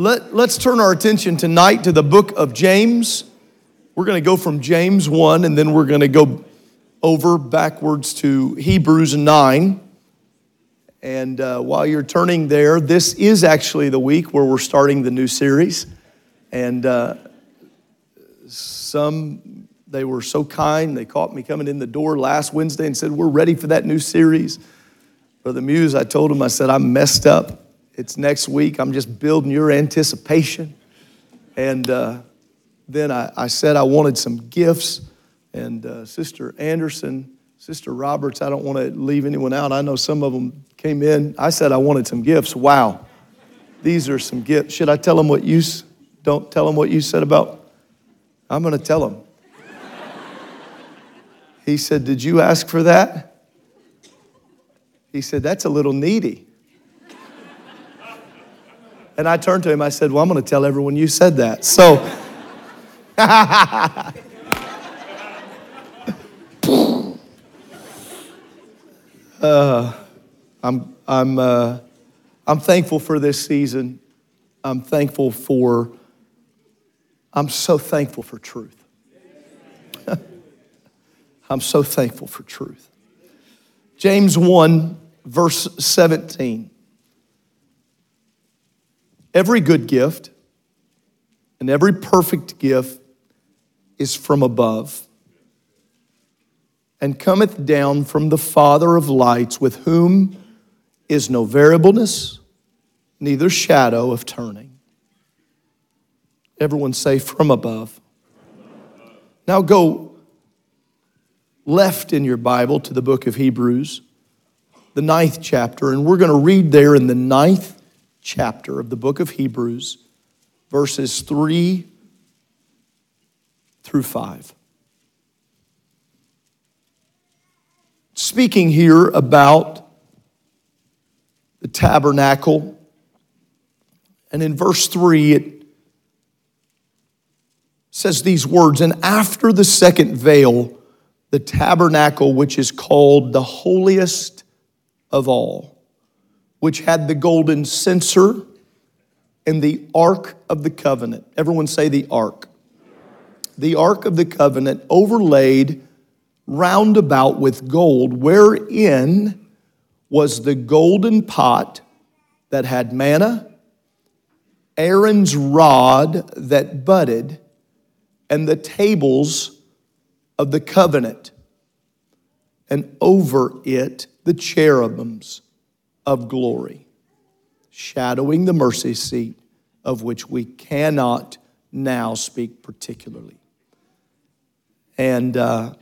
Let, let's turn our attention tonight to the book of James. We're going to go from James 1 and then we're going to go over backwards to Hebrews 9. And uh, while you're turning there, this is actually the week where we're starting the new series. And uh, some, they were so kind, they caught me coming in the door last Wednesday and said, We're ready for that new series. Brother Muse, I told him, I said, I'm messed up. It's next week. I'm just building your anticipation. And uh, then I, I, said I wanted some gifts. And uh, Sister Anderson, Sister Roberts, I don't want to leave anyone out. I know some of them came in. I said I wanted some gifts. Wow. These are some gifts. Should I tell them what you don't tell them what you said about? I'm going to tell them. he said, Did you ask for that? He said, That's a little needy. And I turned to him, I said, Well, I'm going to tell everyone you said that. So, uh, I'm, I'm, uh, I'm thankful for this season. I'm thankful for, I'm so thankful for truth. I'm so thankful for truth. James 1, verse 17. Every good gift and every perfect gift is from above and cometh down from the Father of lights, with whom is no variableness, neither shadow of turning. Everyone say, from above. Now go left in your Bible to the book of Hebrews, the ninth chapter, and we're going to read there in the ninth chapter of the book of Hebrews, verses 3 through 5. Speaking here about the tabernacle, and in verse 3, it says these words And after the second veil, the tabernacle, which is called the holiest of all which had the golden censer and the ark of the covenant. Everyone say the ark. The ark of the covenant overlaid round about with gold, wherein was the golden pot that had manna, Aaron's rod that budded, and the tables of the covenant, and over it the cherubims of glory, shadowing the mercy seat of which we cannot now speak particularly. And uh,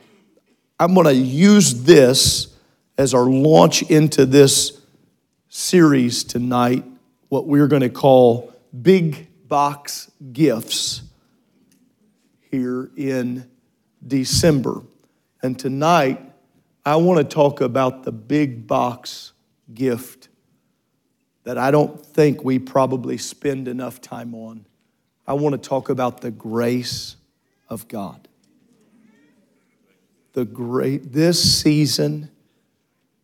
I'm going to use this as our launch into this series tonight, what we're going to call big box gifts here in December. And tonight, I want to talk about the big box gift that I don't think we probably spend enough time on. I want to talk about the grace of God. The great this season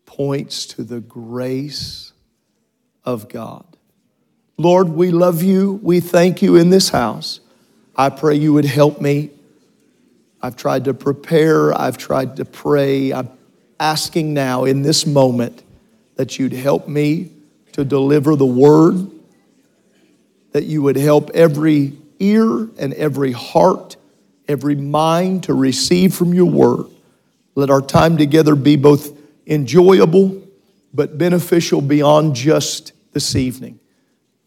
points to the grace of God. Lord, we love you. We thank you in this house. I pray you would help me. I've tried to prepare, I've tried to pray. I'm asking now in this moment that you'd help me to deliver the word, that you would help every ear and every heart, every mind to receive from your word. Let our time together be both enjoyable but beneficial beyond just this evening.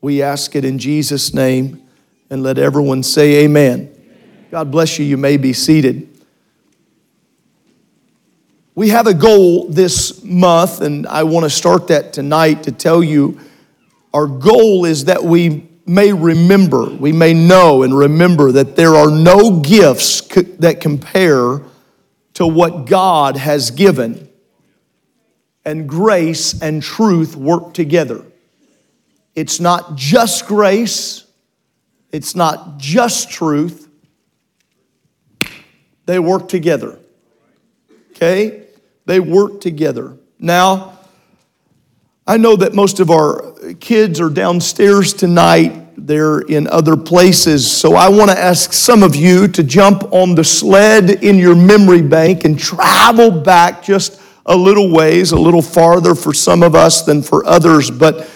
We ask it in Jesus' name and let everyone say amen. God bless you. You may be seated. We have a goal this month, and I want to start that tonight to tell you our goal is that we may remember, we may know and remember that there are no gifts that compare to what God has given. And grace and truth work together. It's not just grace, it's not just truth, they work together. Okay? They work together. Now, I know that most of our kids are downstairs tonight. They're in other places. So I want to ask some of you to jump on the sled in your memory bank and travel back just a little ways, a little farther for some of us than for others. But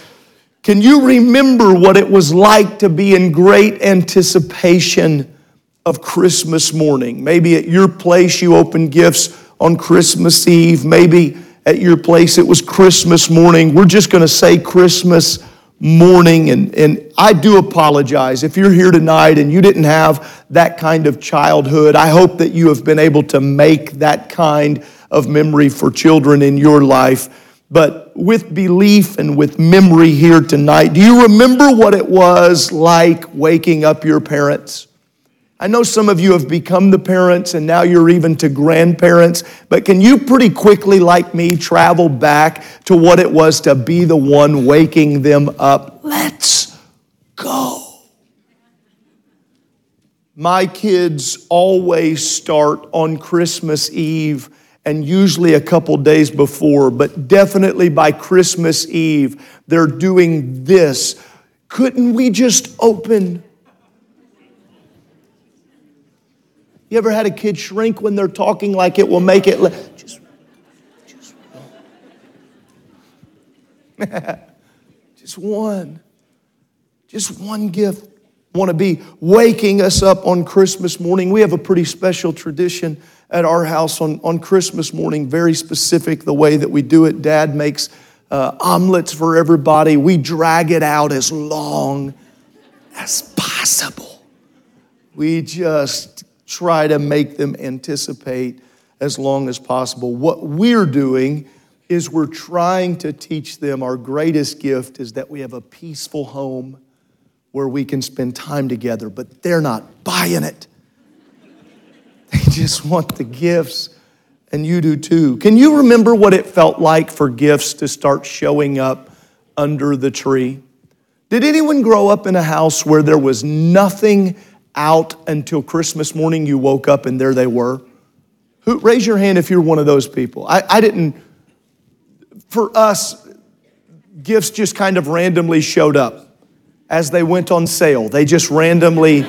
can you remember what it was like to be in great anticipation of Christmas morning? Maybe at your place you opened gifts on Christmas Eve. Maybe at your place it was Christmas morning. We're just going to say Christmas morning. And, and I do apologize. If you're here tonight and you didn't have that kind of childhood, I hope that you have been able to make that kind of memory for children in your life but with belief and with memory here tonight, do you remember what it was like waking up your parents? I know some of you have become the parents and now you're even to grandparents, but can you pretty quickly, like me, travel back to what it was to be the one waking them up? Let's go. My kids always start on Christmas Eve and usually a couple days before, but definitely by Christmas Eve, they're doing this. Couldn't we just open? You ever had a kid shrink when they're talking like it will make it? Le- just, just, just one. Just one gift. Want to be waking us up on Christmas morning. We have a pretty special tradition at our house on, on Christmas morning, very specific the way that we do it. Dad makes uh, omelets for everybody. We drag it out as long as possible. We just try to make them anticipate as long as possible. What we're doing is we're trying to teach them our greatest gift is that we have a peaceful home where we can spend time together, but they're not buying it. They just want the gifts, and you do too. Can you remember what it felt like for gifts to start showing up under the tree? Did anyone grow up in a house where there was nothing out until Christmas morning? You woke up and there they were. Who, raise your hand if you're one of those people. I, I didn't, for us, gifts just kind of randomly showed up as they went on sale. They just randomly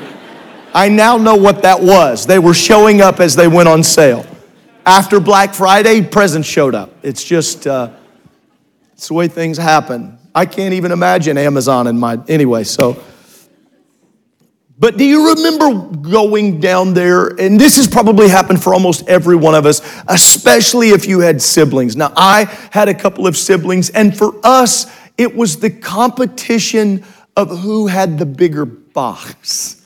I now know what that was. They were showing up as they went on sale. After Black Friday, presents showed up. It's just, uh, it's the way things happen. I can't even imagine Amazon in my, anyway, so. But do you remember going down there? And this has probably happened for almost every one of us, especially if you had siblings. Now, I had a couple of siblings, and for us, it was the competition of who had the bigger box.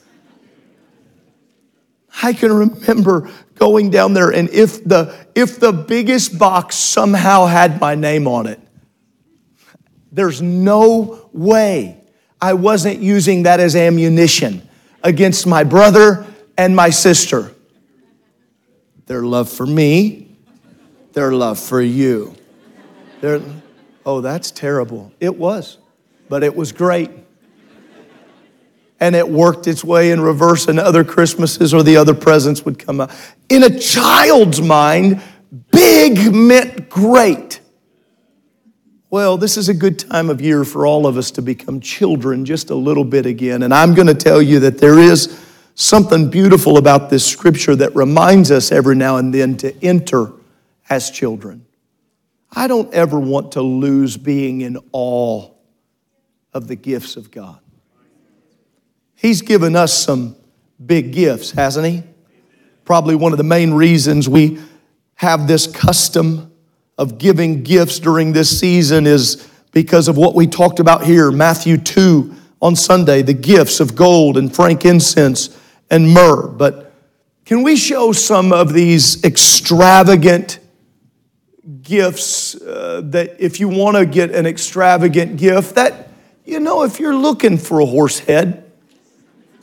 I can remember going down there and if the if the biggest box somehow had my name on it there's no way I wasn't using that as ammunition against my brother and my sister their love for me their love for you their, oh that's terrible it was but it was great and it worked its way in reverse, and other Christmases or the other presents would come out. In a child's mind, big meant great. Well, this is a good time of year for all of us to become children just a little bit again. And I'm going to tell you that there is something beautiful about this scripture that reminds us every now and then to enter as children. I don't ever want to lose being in awe of the gifts of God. He's given us some big gifts, hasn't He? Probably one of the main reasons we have this custom of giving gifts during this season is because of what we talked about here, Matthew 2 on Sunday, the gifts of gold and frankincense and myrrh. But can we show some of these extravagant gifts uh, that if you want to get an extravagant gift, that You know, if you're looking for a horse head,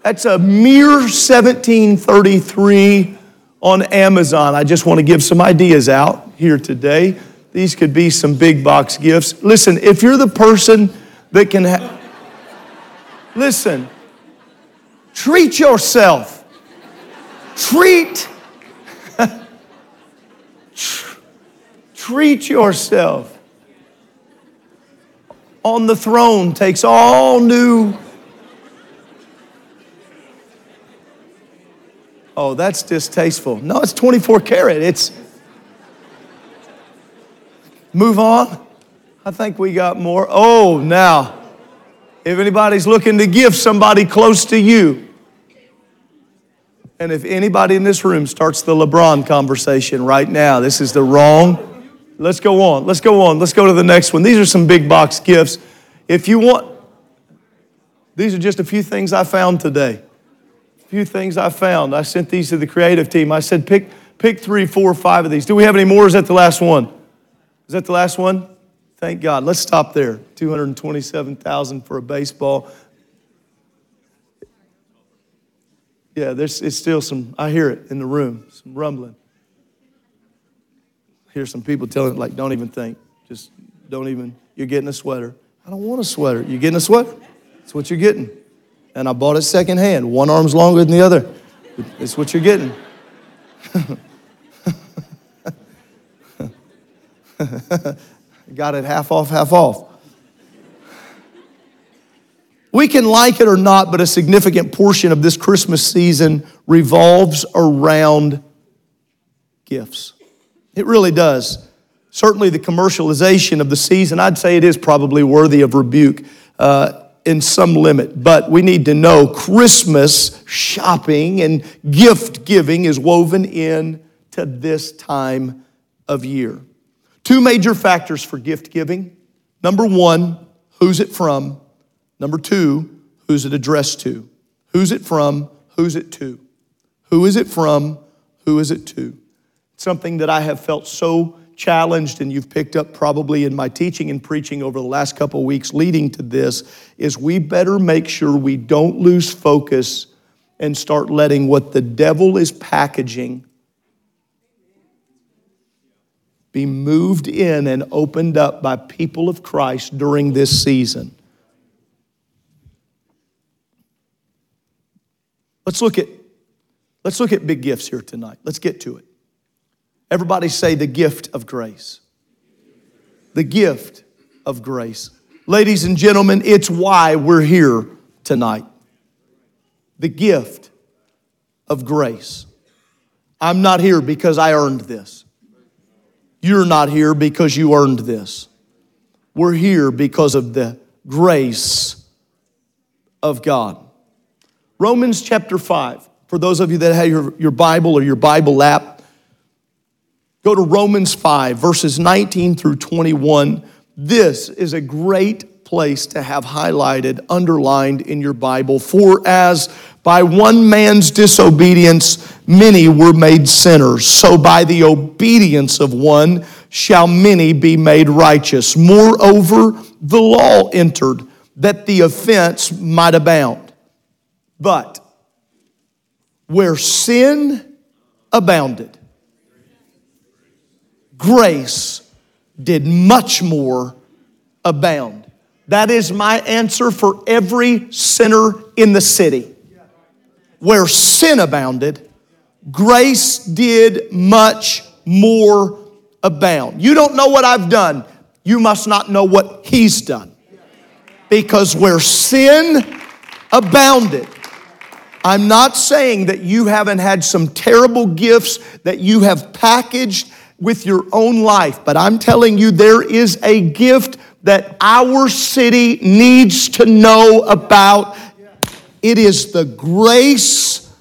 that's a mere 1733 on Amazon. I just want to give some ideas out here today. These could be some big box gifts. Listen, if you're the person that can have, listen, treat yourself. Treat, treat yourself. On the throne takes all new. Oh, that's distasteful. No, it's 24 karat. It's move on. I think we got more. Oh, now, if anybody's looking to give somebody close to you, and if anybody in this room starts the LeBron conversation right now, this is the wrong. Let's go on. Let's go on. Let's go to the next one. These are some big box gifts. If you want, these are just a few things I found today. A few things I found. I sent these to the creative team. I said, pick, pick three, four, five of these. Do we have any more? is that the last one? Is that the last one? Thank God. Let's stop there. 227,000 for a baseball. Yeah, there's it's still some, I hear it in the room, some rumbling. Hear some people telling, like, don't even think. Just don't even, you're getting a sweater. I don't want a sweater. You're getting a sweater? That's what you're getting. And I bought it secondhand. One arm's longer than the other. It's what you're getting. Got it half off, half off. We can like it or not, but a significant portion of this Christmas season revolves around gifts. It really does. Certainly, the commercialization of the season, I'd say it is probably worthy of rebuke uh, in some limit. But we need to know Christmas shopping and gift giving is woven in to this time of year. Two major factors for gift giving. Number one, who's it from? Number two, who's it addressed to? Who's it from? Who's it to? Who is it from? Who is it to? Something that I have felt so challenged, and you've picked up probably in my teaching and preaching over the last couple weeks leading to this, is we better make sure we don't lose focus and start letting what the devil is packaging be moved in and opened up by people of Christ during this season. Let's look at let's look at big gifts here tonight. Let's get to it. Everybody say the gift of grace. The gift of grace. Ladies and gentlemen, it's why we're here tonight. The gift of grace. I'm not here because I earned this. You're not here because you earned this. We're here because of the grace of God. Romans chapter 5. For those of you that have your, your Bible or your Bible app, go to Romans 5, verses 19 through 21. This is a great place to have highlighted, underlined in your Bible. For as by one man's disobedience many were made sinners, so by the obedience of one shall many be made righteous. Moreover, the law entered that the offense might abound. But where sin abounded, grace did much more abound. That is my answer for every sinner in the city. Where sin abounded, grace did much more abound. You don't know what I've done, you must not know what He's done. Because where sin abounded, I'm not saying that you haven't had some terrible gifts that you have packaged with your own life, but I'm telling you there is a gift that our city needs to know about. It is the grace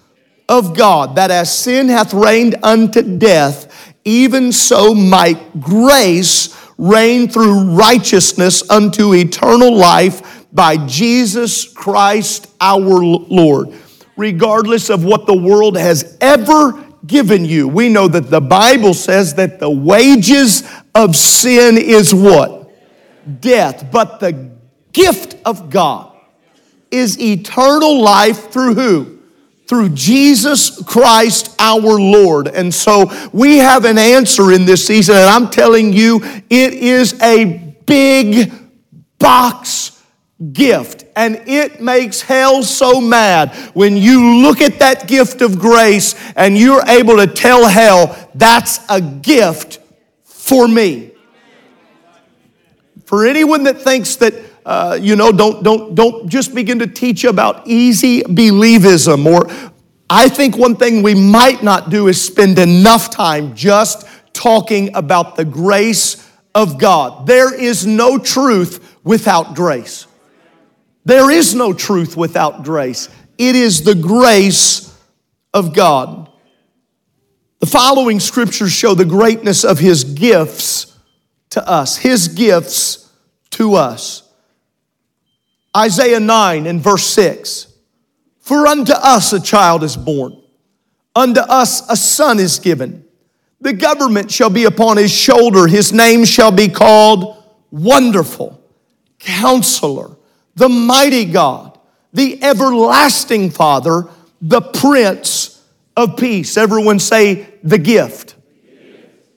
of God that as sin hath reigned unto death, even so might grace reign through righteousness unto eternal life by Jesus Christ our Lord regardless of what the world has ever given you. We know that the Bible says that the wages of sin is what? Death. But the gift of God is eternal life through who? Through Jesus Christ our Lord. And so we have an answer in this season, and I'm telling you, it is a big box gift. And it makes hell so mad when you look at that gift of grace and you're able to tell hell, that's a gift for me. For anyone that thinks that uh, you know, don't, don't, don't just begin to teach about easy believism. Or I think one thing we might not do is spend enough time just talking about the grace of God. There is no truth without grace. There is no truth without grace. It is the grace of God. The following scriptures show the greatness of his gifts to us, his gifts to us. Isaiah 9 and verse 6. For unto us a child is born, unto us a son is given. The government shall be upon his shoulder, his name shall be called Wonderful, Counselor, the Mighty God, the Everlasting Father, the Prince of Peace. Everyone say the gift.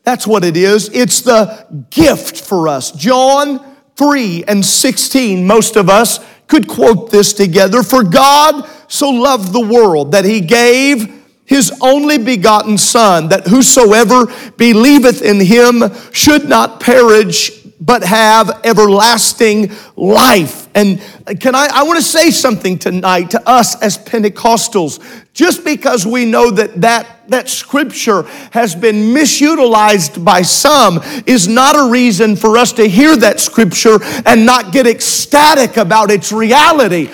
That's what it is. It's the gift for us. John 3 and 16, most of us could quote this together. For God so loved the world that he gave his only begotten Son, that whosoever believeth in him should not perish, but have everlasting life. And can I, I want to say something tonight to us as Pentecostals. Just because we know that that, that scripture has been misutilized by some is not a reason for us to hear that scripture and not get ecstatic about its reality.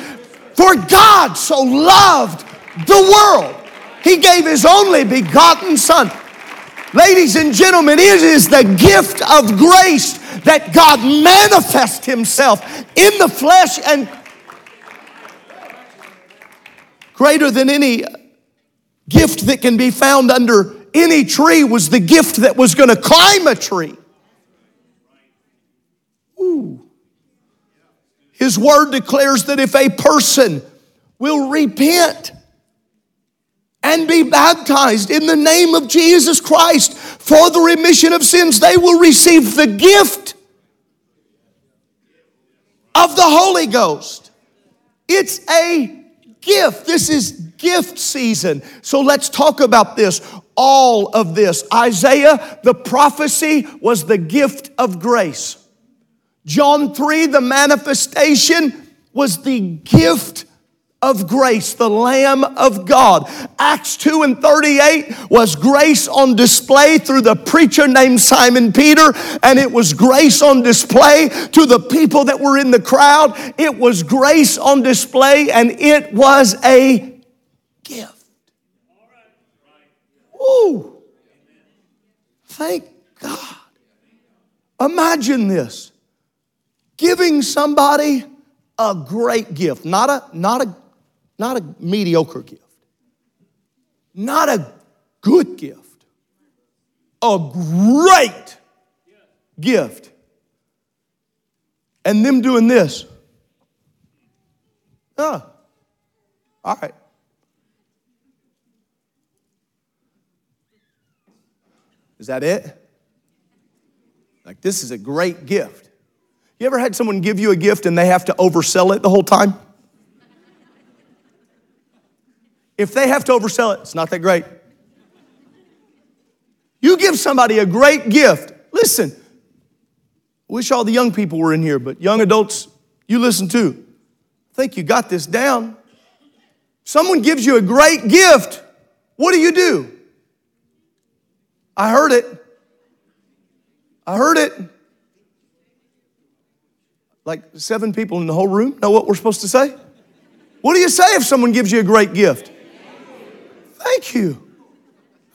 For God so loved the world, He gave His only begotten Son. Ladies and gentlemen, it is the gift of grace that God manifest himself in the flesh and greater than any gift that can be found under any tree was the gift that was going to climb a tree. Ooh. His word declares that if a person will repent and be baptized in the name of Jesus Christ for the remission of sins, they will receive the gift of the Holy Ghost. It's a gift. This is gift season. So let's talk about this. All of this. Isaiah, the prophecy was the gift of grace. John 3, the manifestation was the gift of grace, the Lamb of God. Acts 2 and 38 was grace on display through the preacher named Simon Peter, and it was grace on display to the people that were in the crowd. It was grace on display, and it was a gift. Ooh. Thank God. Imagine this giving somebody a great gift, not a, not a not a mediocre gift, not a good gift, a great gift. And them doing this. Oh, all right. Is that it? Like, this is a great gift. You ever had someone give you a gift and they have to oversell it the whole time? If they have to oversell it, it's not that great. You give somebody a great gift. Listen, wish all the young people were in here, but young adults, you listen too. I think you got this down. Someone gives you a great gift. What do you do? I heard it. I heard it. Like seven people in the whole room know what we're supposed to say? What do you say if someone gives you a great gift? Thank you.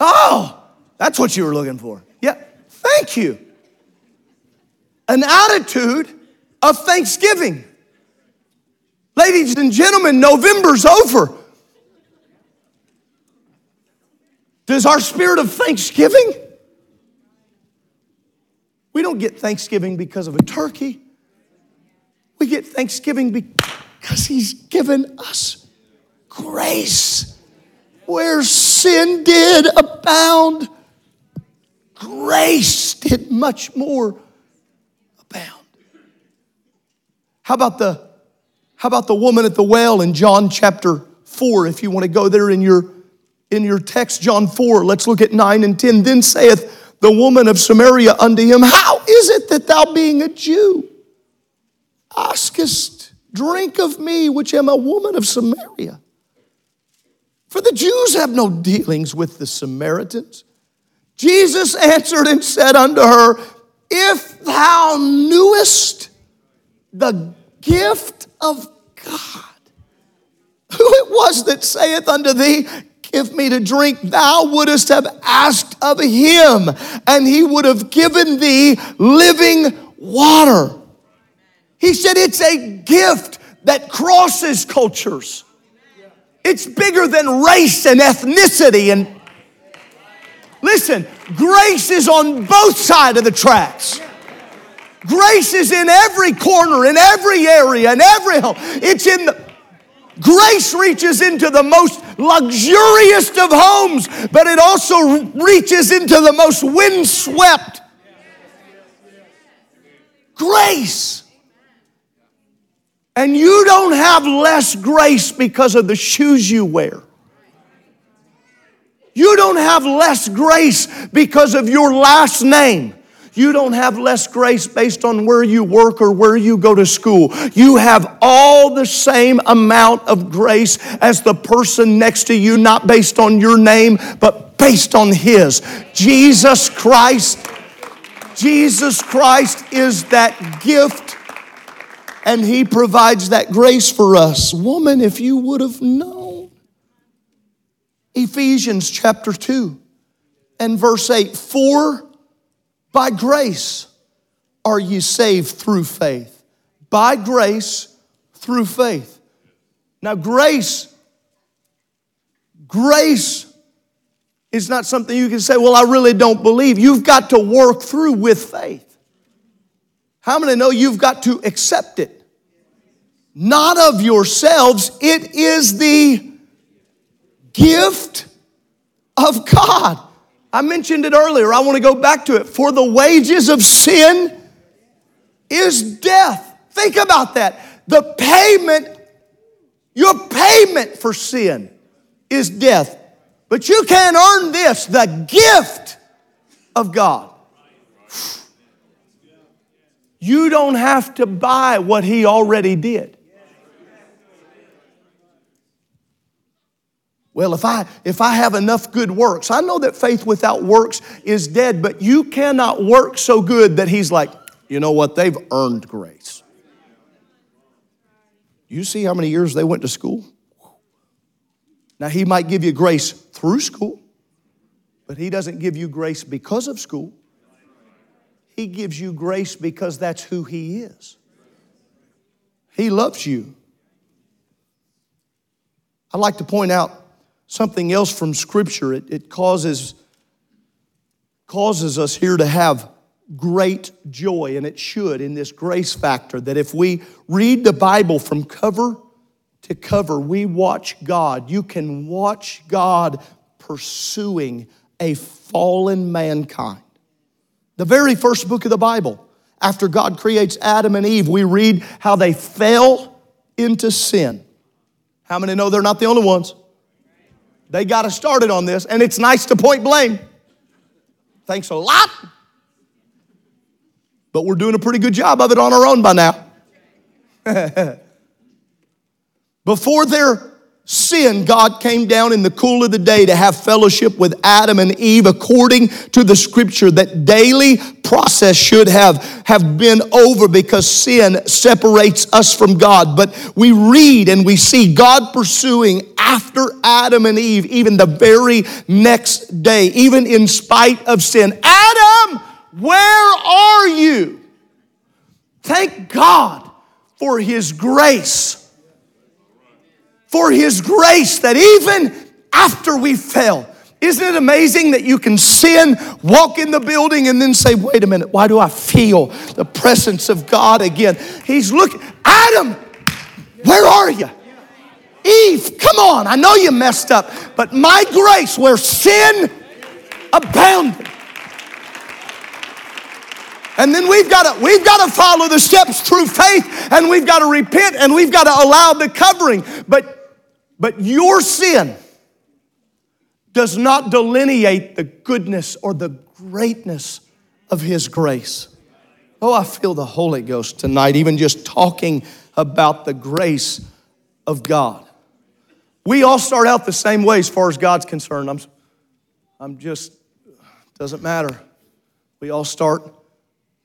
Oh, that's what you were looking for. Yeah, thank you. An attitude of thanksgiving. Ladies and gentlemen, November's over. Does our spirit of thanksgiving? We don't get thanksgiving because of a turkey. We get thanksgiving because he's given us grace. Where sin did abound, grace did much more abound. How about the how about the woman at the well in John chapter 4 if you want to go there in your in your text John 4 let's look at 9 and 10 then saith the woman of Samaria unto him how is it that thou being a Jew askest drink of me which am a woman of Samaria for the Jews have no dealings with the Samaritans Jesus answered and said unto her if thou knewest the gift of God. Who it was that saith unto thee, Give me to drink, thou wouldst have asked of him, and he would have given thee living water. He said it's a gift that crosses cultures. It's bigger than race and ethnicity and listen, grace is on both sides of the tracks. Grace is in every corner, in every area, in every home. It's in the grace reaches into the most luxurious of homes, but it also reaches into the most windswept. Grace. And you don't have less grace because of the shoes you wear. You don't have less grace because of your last name. You don't have less grace based on where you work or where you go to school. You have all the same amount of grace as the person next to you, not based on your name, but based on His. Jesus Christ. Jesus Christ is that gift and He provides that grace for us. Woman, if you would have known. Ephesians chapter 2 and verse 8 For by grace are ye saved through faith. By grace through faith. Now, grace, grace is not something you can say, well, I really don't believe. You've got to work through with faith. How many know you've got to accept it? Not of yourselves, it is the gift of God. I mentioned it earlier. I want to go back to it. For the wages of sin is death. Think about that. The payment, your payment for sin is death. But you can't earn this, the gift of God. You don't have to buy what He already did. Well, if I if I have enough good works, I know that faith without works is dead, but you cannot work so good that he's like, you know what, they've earned grace. You see how many years they went to school? Now he might give you grace through school, but he doesn't give you grace because of school. He gives you grace because that's who he is. He loves you. I'd like to point out something else from Scripture. It, it causes, causes us here to have great joy, and it should in this grace factor that if we read the Bible from cover to cover, we watch God. You can watch God pursuing a fallen mankind. The very first book of the Bible, after God creates Adam and Eve, we read how they fell into sin. How many know they're not the only ones? They got us started on this, and it's nice to point blame. Thanks a lot. But we're doing a pretty good job of it on our own by now. Before their sin, God came down in the cool of the day to have fellowship with Adam and Eve according to the scripture. That daily process should have, have been over because sin separates us from God. But we read and we see God pursuing after Adam and Eve, even the very next day, even in spite of sin. Adam, where are you? Thank God for His grace for His grace that even after we fell, isn't it amazing that you can sin, walk in the building, and then say, wait a minute, why do I feel the presence of God again? He's looking, Adam, where are you? Eve, come on, I know you messed up, but my grace where sin abounded. And then we've got to we've got to follow the steps through faith and we've got to repent and we've got to allow the covering. But but your sin does not delineate the goodness or the greatness of his grace. Oh, I feel the Holy Ghost tonight, even just talking about the grace of God. We all start out the same way as far as God's concerned. I'm, I'm just, doesn't matter. We all start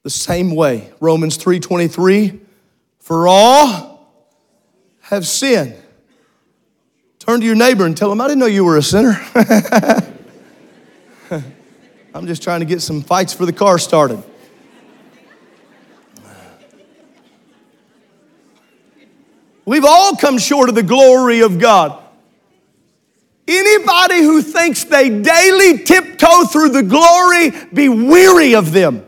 the same way. Romans 3:23, for all have sinned. Turn to your neighbor and tell him, I didn't know you were a sinner. I'm just trying to get some fights for the car started. We've all come short of the glory of God. Anybody who thinks they daily tiptoe through the glory, be weary of them.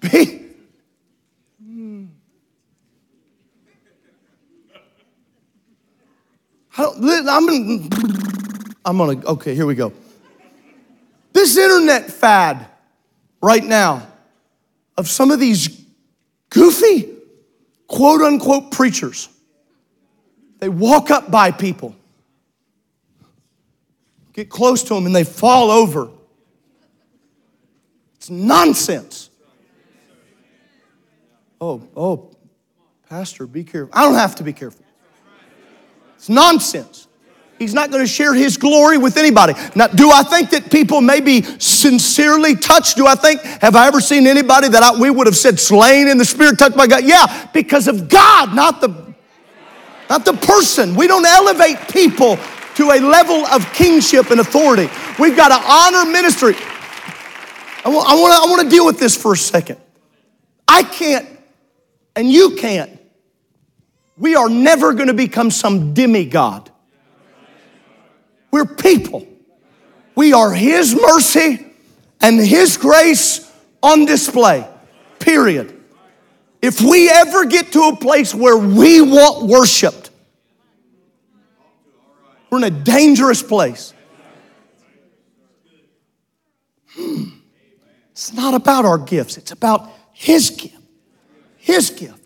Be, hmm. I'm, I'm gonna, okay, here we go. This internet fad right now of some of these goofy, quote unquote preachers. They walk up by people, get close to them, and they fall over. It's nonsense. Oh, oh, Pastor, be careful. I don't have to be careful. It's nonsense. He's not going to share his glory with anybody. Now, do I think that people may be sincerely touched? Do I think, have I ever seen anybody that I, we would have said slain in the spirit, touched by God? Yeah, because of God, not the, not the person. We don't elevate people to a level of kingship and authority. We've got to honor ministry. I want, I, want to, I want to deal with this for a second. I can't, and you can't. We are never going to become some demigod. We're people. We are His mercy and His grace on display, period. If we ever get to a place where we want worshiped, we're in a dangerous place. Hmm. It's not about our gifts, it's about His gift. His gift.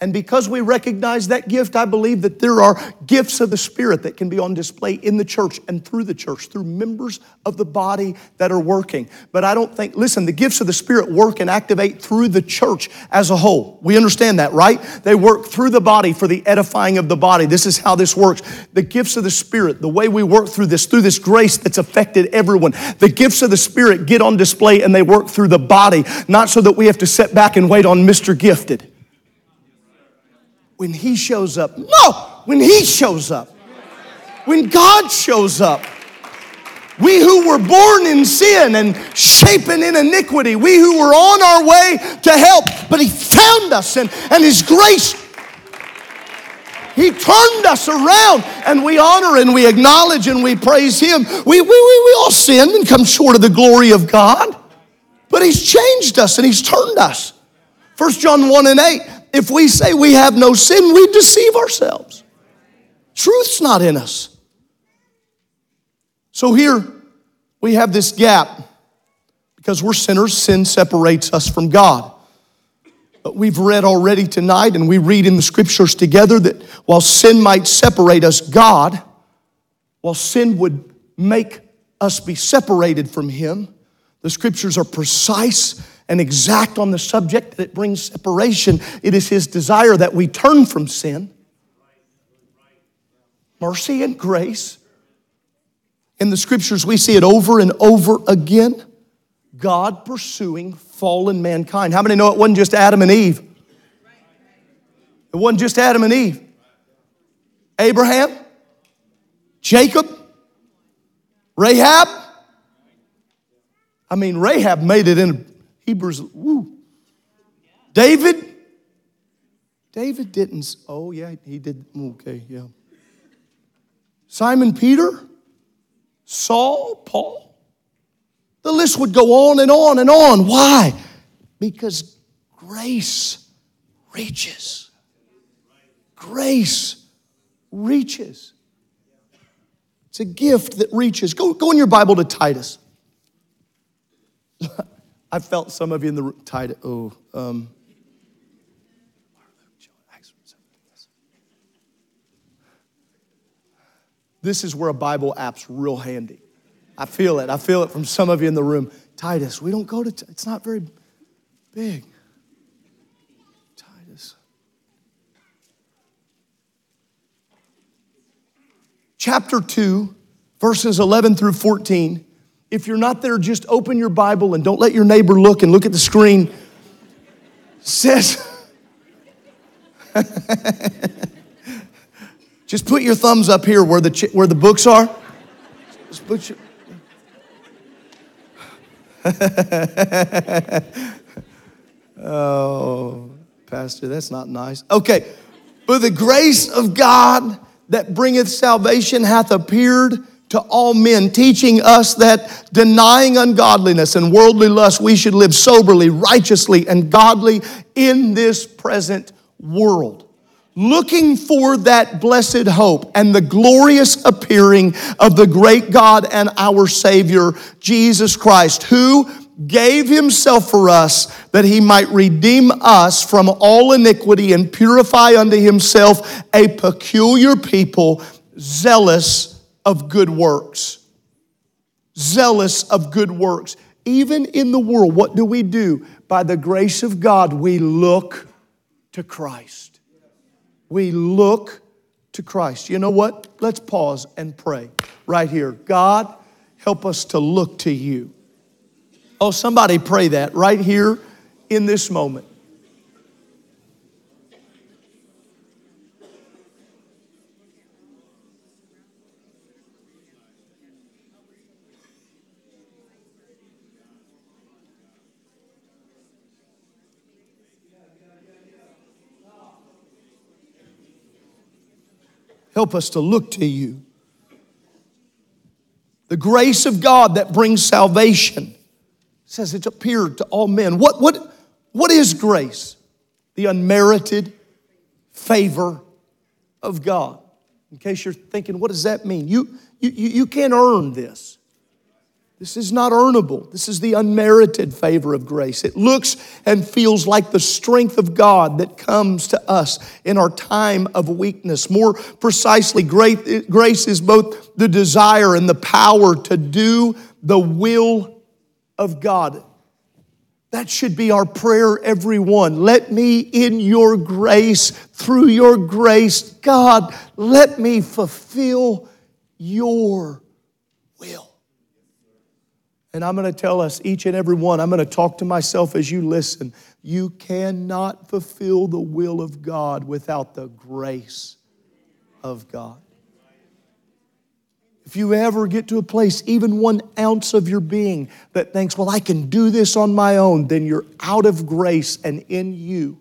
And because we recognize that gift, I believe that there are gifts of the Spirit that can be on display in the church and through the church, through members of the body that are working. But I don't think, listen, the gifts of the Spirit work and activate through the church as a whole. We understand that, right? They work through the body for the edifying of the body. This is how this works. The gifts of the Spirit, the way we work through this, through this grace that's affected everyone, the gifts of the Spirit get on display and they work through the body, not so that we have to sit back and wait on Mr. Gifted when He shows up. No, when He shows up. When God shows up. We who were born in sin and shapen in iniquity, we who were on our way to help, but He found us and, and His grace, He turned us around and we honor and we acknowledge and we praise Him. We, we, we, we all sin and come short of the glory of God, but He's changed us and He's turned us. 1 John 1 and 8 if we say we have no sin, we deceive ourselves. Truth's not in us. So here we have this gap because we're sinners, sin separates us from God. But we've read already tonight, and we read in the scriptures together that while sin might separate us, God, while sin would make us be separated from Him, the scriptures are precise and exact on the subject that it brings separation. It is His desire that we turn from sin. Mercy and grace. In the scriptures, we see it over and over again. God pursuing fallen mankind. How many know it wasn't just Adam and Eve? It wasn't just Adam and Eve. Abraham, Jacob, Rahab. I mean, Rahab made it in Hebrews, woo. David, David didn't, oh yeah, he did, okay, yeah. Simon Peter, Saul, Paul. The list would go on and on and on. Why? Because grace reaches. Grace reaches. It's a gift that reaches. Go, go in your Bible to Titus. I felt some of you in the room. Titus. Oh, um, this is where a Bible app's real handy. I feel it. I feel it from some of you in the room. Titus, we don't go to, it's not very big. Titus. Chapter 2, verses 11 through 14. If you're not there, just open your Bible and don't let your neighbor look and look at the screen. Says, just put your thumbs up here where the, where the books are. Just put your, oh, Pastor, that's not nice. Okay, but the grace of God that bringeth salvation hath appeared to all men, teaching us that denying ungodliness and worldly lust, we should live soberly, righteously, and godly in this present world. Looking for that blessed hope and the glorious appearing of the great God and our Savior, Jesus Christ, who gave himself for us that he might redeem us from all iniquity and purify unto himself a peculiar people, zealous of good works. Zealous of good works. Even in the world, what do we do? By the grace of God, we look to Christ we look to Christ. You know what? Let's pause and pray right here. God, help us to look to you. Oh, somebody pray that right here in this moment. Help us to look to you. The grace of God that brings salvation says it's appeared to all men. What, what, what is grace? The unmerited favor of God. In case you're thinking, what does that mean? You, you, you can't earn this. This is not earnable. This is the unmerited favor of grace. It looks and feels like the strength of God that comes to us in our time of weakness. More precisely, grace is both the desire and the power to do the will of God. That should be our prayer, everyone. Let me, in your grace, through your grace, God, let me fulfill your will. And I'm going to tell us, each and every one, I'm going to talk to myself as you listen. You cannot fulfill the will of God without the grace of God. If you ever get to a place, even one ounce of your being, that thinks, well, I can do this on my own, then you're out of grace and in you.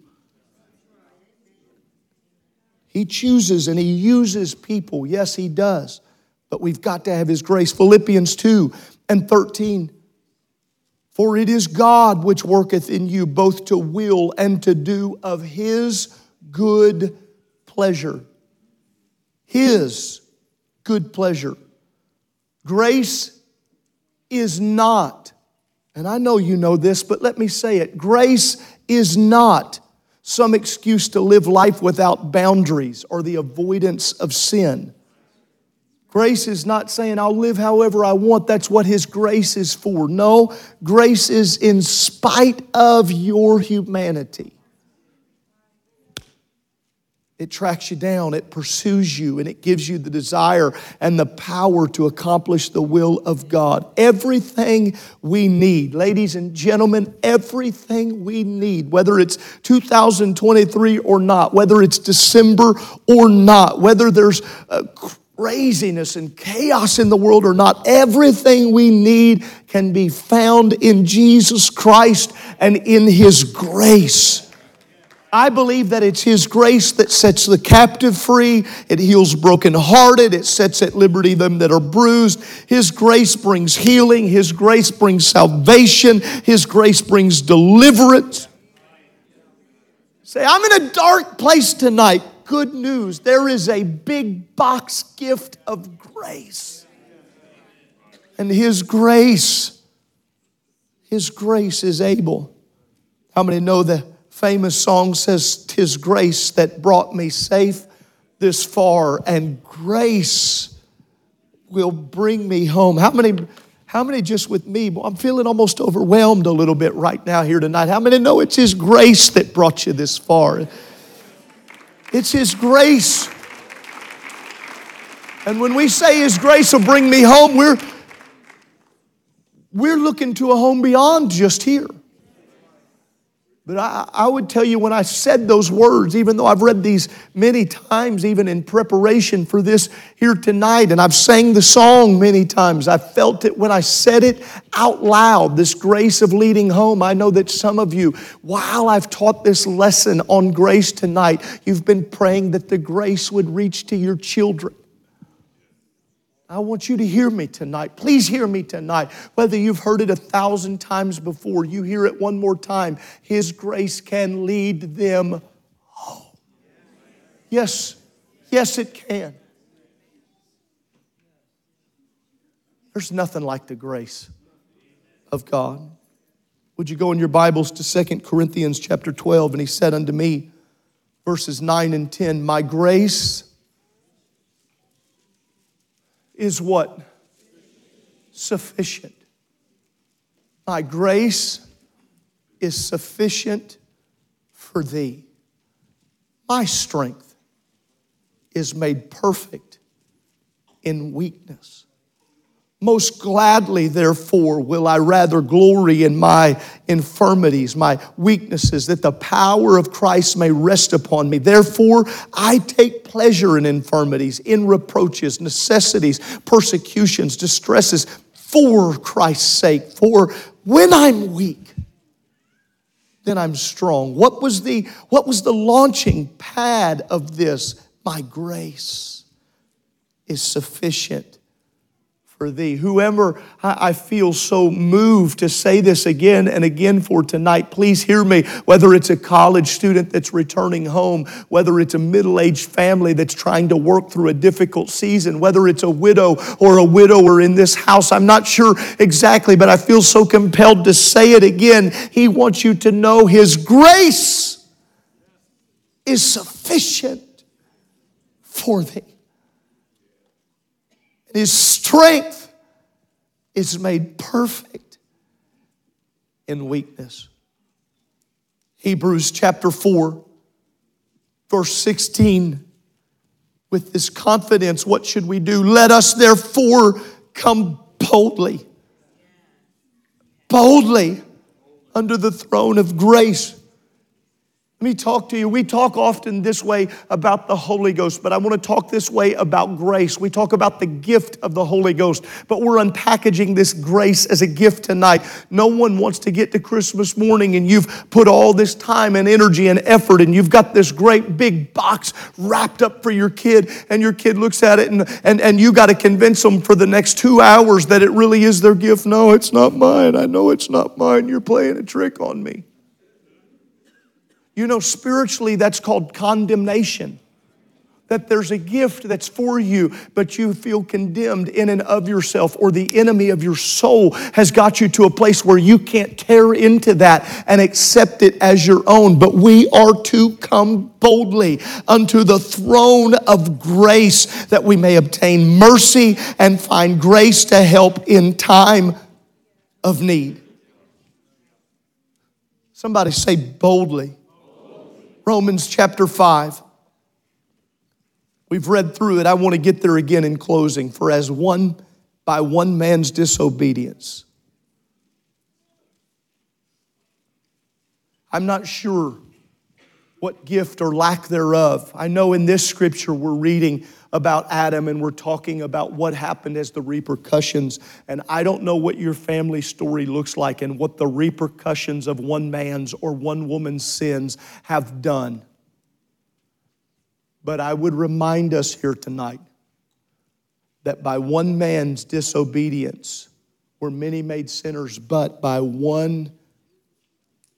He chooses and He uses people. Yes, He does. But we've got to have His grace. Philippians 2 and 13. For it is God which worketh in you both to will and to do of his good pleasure. His good pleasure. Grace is not, and I know you know this, but let me say it grace is not some excuse to live life without boundaries or the avoidance of sin. Grace is not saying I'll live however I want. That's what His grace is for. No, grace is in spite of your humanity. It tracks you down, it pursues you, and it gives you the desire and the power to accomplish the will of God. Everything we need, ladies and gentlemen, everything we need, whether it's 2023 or not, whether it's December or not, whether there's uh, craziness and chaos in the world or not, everything we need can be found in Jesus Christ and in His grace. I believe that it's His grace that sets the captive free. It heals brokenhearted. It sets at liberty them that are bruised. His grace brings healing. His grace brings salvation. His grace brings deliverance. Say, I'm in a dark place tonight. Good news. There is a big box gift of grace. And His grace, His grace is able. How many know the famous song says, Tis grace that brought me safe this far, and grace will bring me home. How many? How many just with me? I'm feeling almost overwhelmed a little bit right now here tonight. How many know it's His grace that brought you this far? It's His grace. And when we say His grace will bring me home, we're, we're looking to a home beyond just here. But I, I, would tell you when I said those words, even though I've read these many times, even in preparation for this here tonight, and I've sang the song many times, I felt it when I said it out loud, this grace of leading home. I know that some of you, while I've taught this lesson on grace tonight, you've been praying that the grace would reach to your children. I want you to hear me tonight. Please hear me tonight. Whether you've heard it a thousand times before, you hear it one more time. His grace can lead them home. Yes, yes, it can. There's nothing like the grace of God. Would you go in your Bibles to Second Corinthians chapter 12? And he said unto me, verses 9 and 10, My grace is what? Sufficient. My grace is sufficient for thee. My strength is made perfect in weakness. Most gladly, therefore, will I rather glory in my infirmities, my weaknesses, that the power of Christ may rest upon me. Therefore, I take pleasure in infirmities, in reproaches, necessities, persecutions, distresses, for Christ's sake. For when I'm weak, then I'm strong. What was the, what was the launching pad of this? My grace is sufficient for thee. Whoever I feel so moved to say this again and again for tonight, please hear me. Whether it's a college student that's returning home, whether it's a middle aged family that's trying to work through a difficult season, whether it's a widow or a widower in this house, I'm not sure exactly, but I feel so compelled to say it again. He wants you to know His grace is sufficient for thee. His strength is made perfect in weakness. Hebrews chapter 4, verse 16. With this confidence, what should we do? Let us therefore come boldly, boldly under the throne of grace let me talk to you. We talk often this way about the Holy Ghost, but I want to talk this way about grace. We talk about the gift of the Holy Ghost, but we're unpackaging this grace as a gift tonight. No one wants to get to Christmas morning and you've put all this time and energy and effort and you've got this great big box wrapped up for your kid, and your kid looks at it and, and, and you got to convince them for the next two hours that it really is their gift. No, it's not mine. I know it's not mine. You're playing a trick on me. You know, spiritually, that's called condemnation. That there's a gift that's for you, but you feel condemned in and of yourself, or the enemy of your soul has got you to a place where you can't tear into that and accept it as your own. But we are to come boldly unto the throne of grace that we may obtain mercy and find grace to help in time of need. Somebody say boldly. Romans chapter 5. We've read through it. I want to get there again in closing. For as one by one man's disobedience, I'm not sure what gift or lack thereof. I know in this scripture we're reading about Adam and we're talking about what happened as the repercussions. And I don't know what your family story looks like and what the repercussions of one man's or one woman's sins have done. But I would remind us here tonight that by one man's disobedience were many made sinners, but by one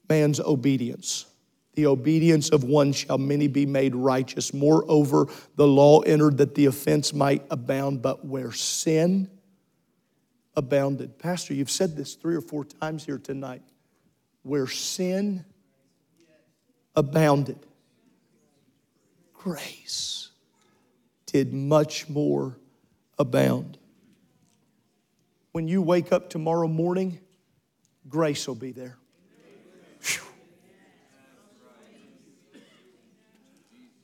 man's obedience the obedience of one shall many be made righteous. Moreover, the law entered that the offense might abound, but where sin abounded. Pastor, you've said this three or four times here tonight. Where sin abounded, grace did much more abound. When you wake up tomorrow morning, grace will be there. Whew.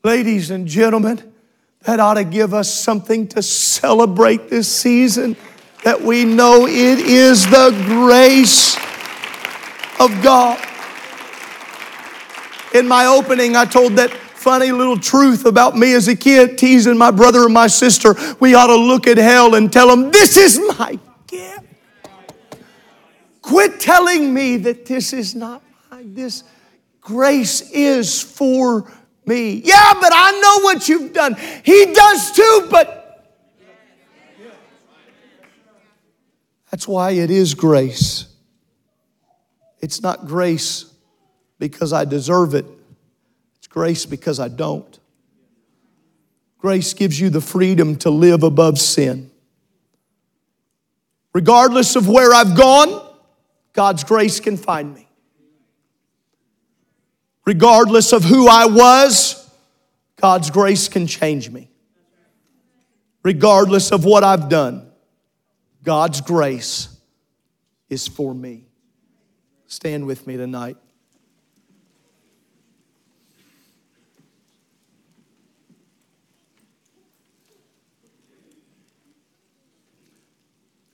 Ladies and gentlemen, that ought to give us something to celebrate this season that we know it is the grace of God. In my opening, I told that funny little truth about me as a kid, teasing my brother and my sister. We ought to look at hell and tell them, This is my gift. Quit telling me that this is not my, this grace is for me. Yeah, but I know what you've done. He does too, but That's why it is grace. It's not grace because I deserve it, it's grace because I don't. Grace gives you the freedom to live above sin. Regardless of where I've gone, God's grace can find me. Regardless of who I was, God's grace can change me. Regardless of what I've done, God's grace is for me. Stand with me tonight.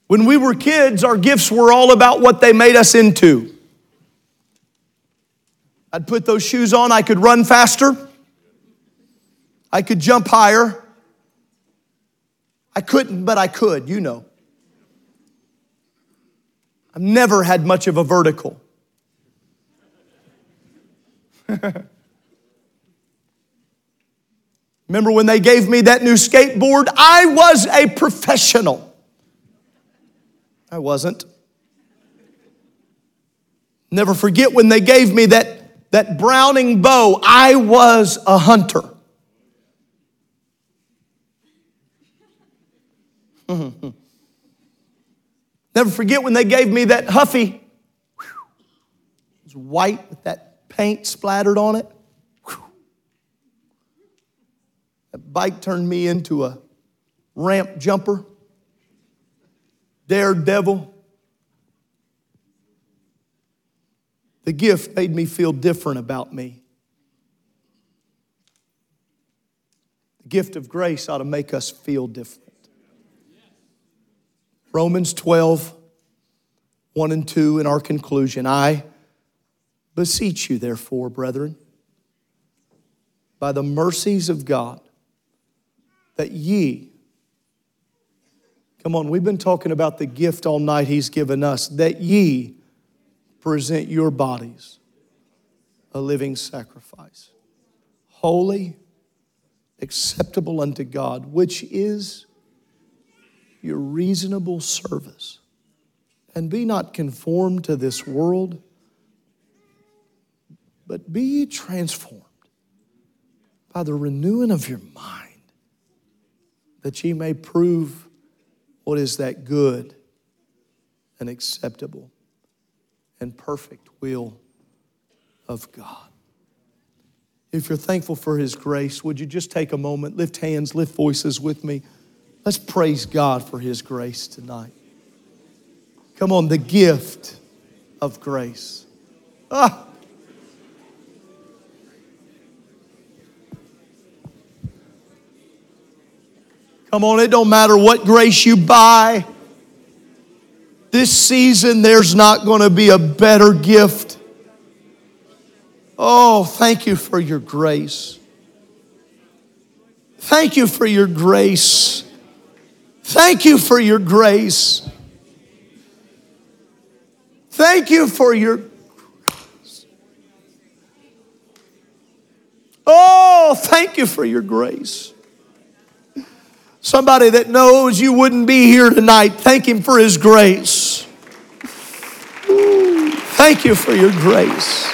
When we were kids, our gifts were all about what they made us into. I'd put those shoes on, I could run faster, I could jump higher. I couldn't, but I could, you know. I've never had much of a vertical. Remember when they gave me that new skateboard? I was a professional. I wasn't. Never forget when they gave me that, that Browning bow, I was a hunter. Never forget when they gave me that Huffy. It was white with that paint splattered on it. That bike turned me into a ramp jumper, daredevil. The gift made me feel different about me. The gift of grace ought to make us feel different. Romans 12, 1 and 2 in our conclusion. I beseech you, therefore, brethren, by the mercies of God, that ye, come on, we've been talking about the gift all night He's given us, that ye present your bodies a living sacrifice, holy, acceptable unto God, which is your reasonable service. And be not conformed to this world, but be transformed by the renewing of your mind, that ye may prove what is that good and acceptable and perfect will of God. If you're thankful for His grace, would you just take a moment, lift hands, lift voices with me? Let's praise God for His grace tonight. Come on, the gift of grace. Ah. Come on, it don't matter what grace you buy. This season, there's not going to be a better gift. Oh, thank you for your grace. Thank you for your grace. Thank you for your grace. Thank you for your grace. Oh, thank you for your grace. Somebody that knows you wouldn't be here tonight, thank Him for His grace. Thank you for your grace.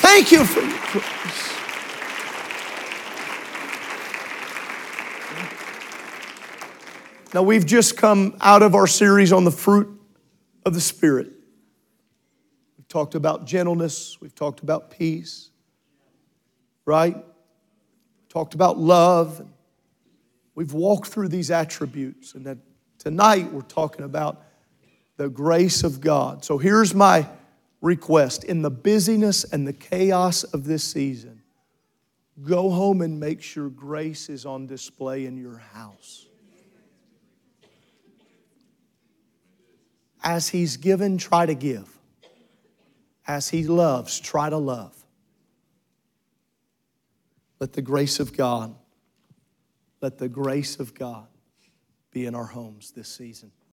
Thank you for your grace. Now, we've just come out of our series on the fruit of the Spirit. We've talked about gentleness, we've talked about peace, right? Talked about love. We've walked through these attributes, and that tonight we're talking about the grace of God. So here's my request in the busyness and the chaos of this season, go home and make sure grace is on display in your house. As He's given, try to give. As He loves, try to love. Let the grace of God, let the grace of God be in our homes this season.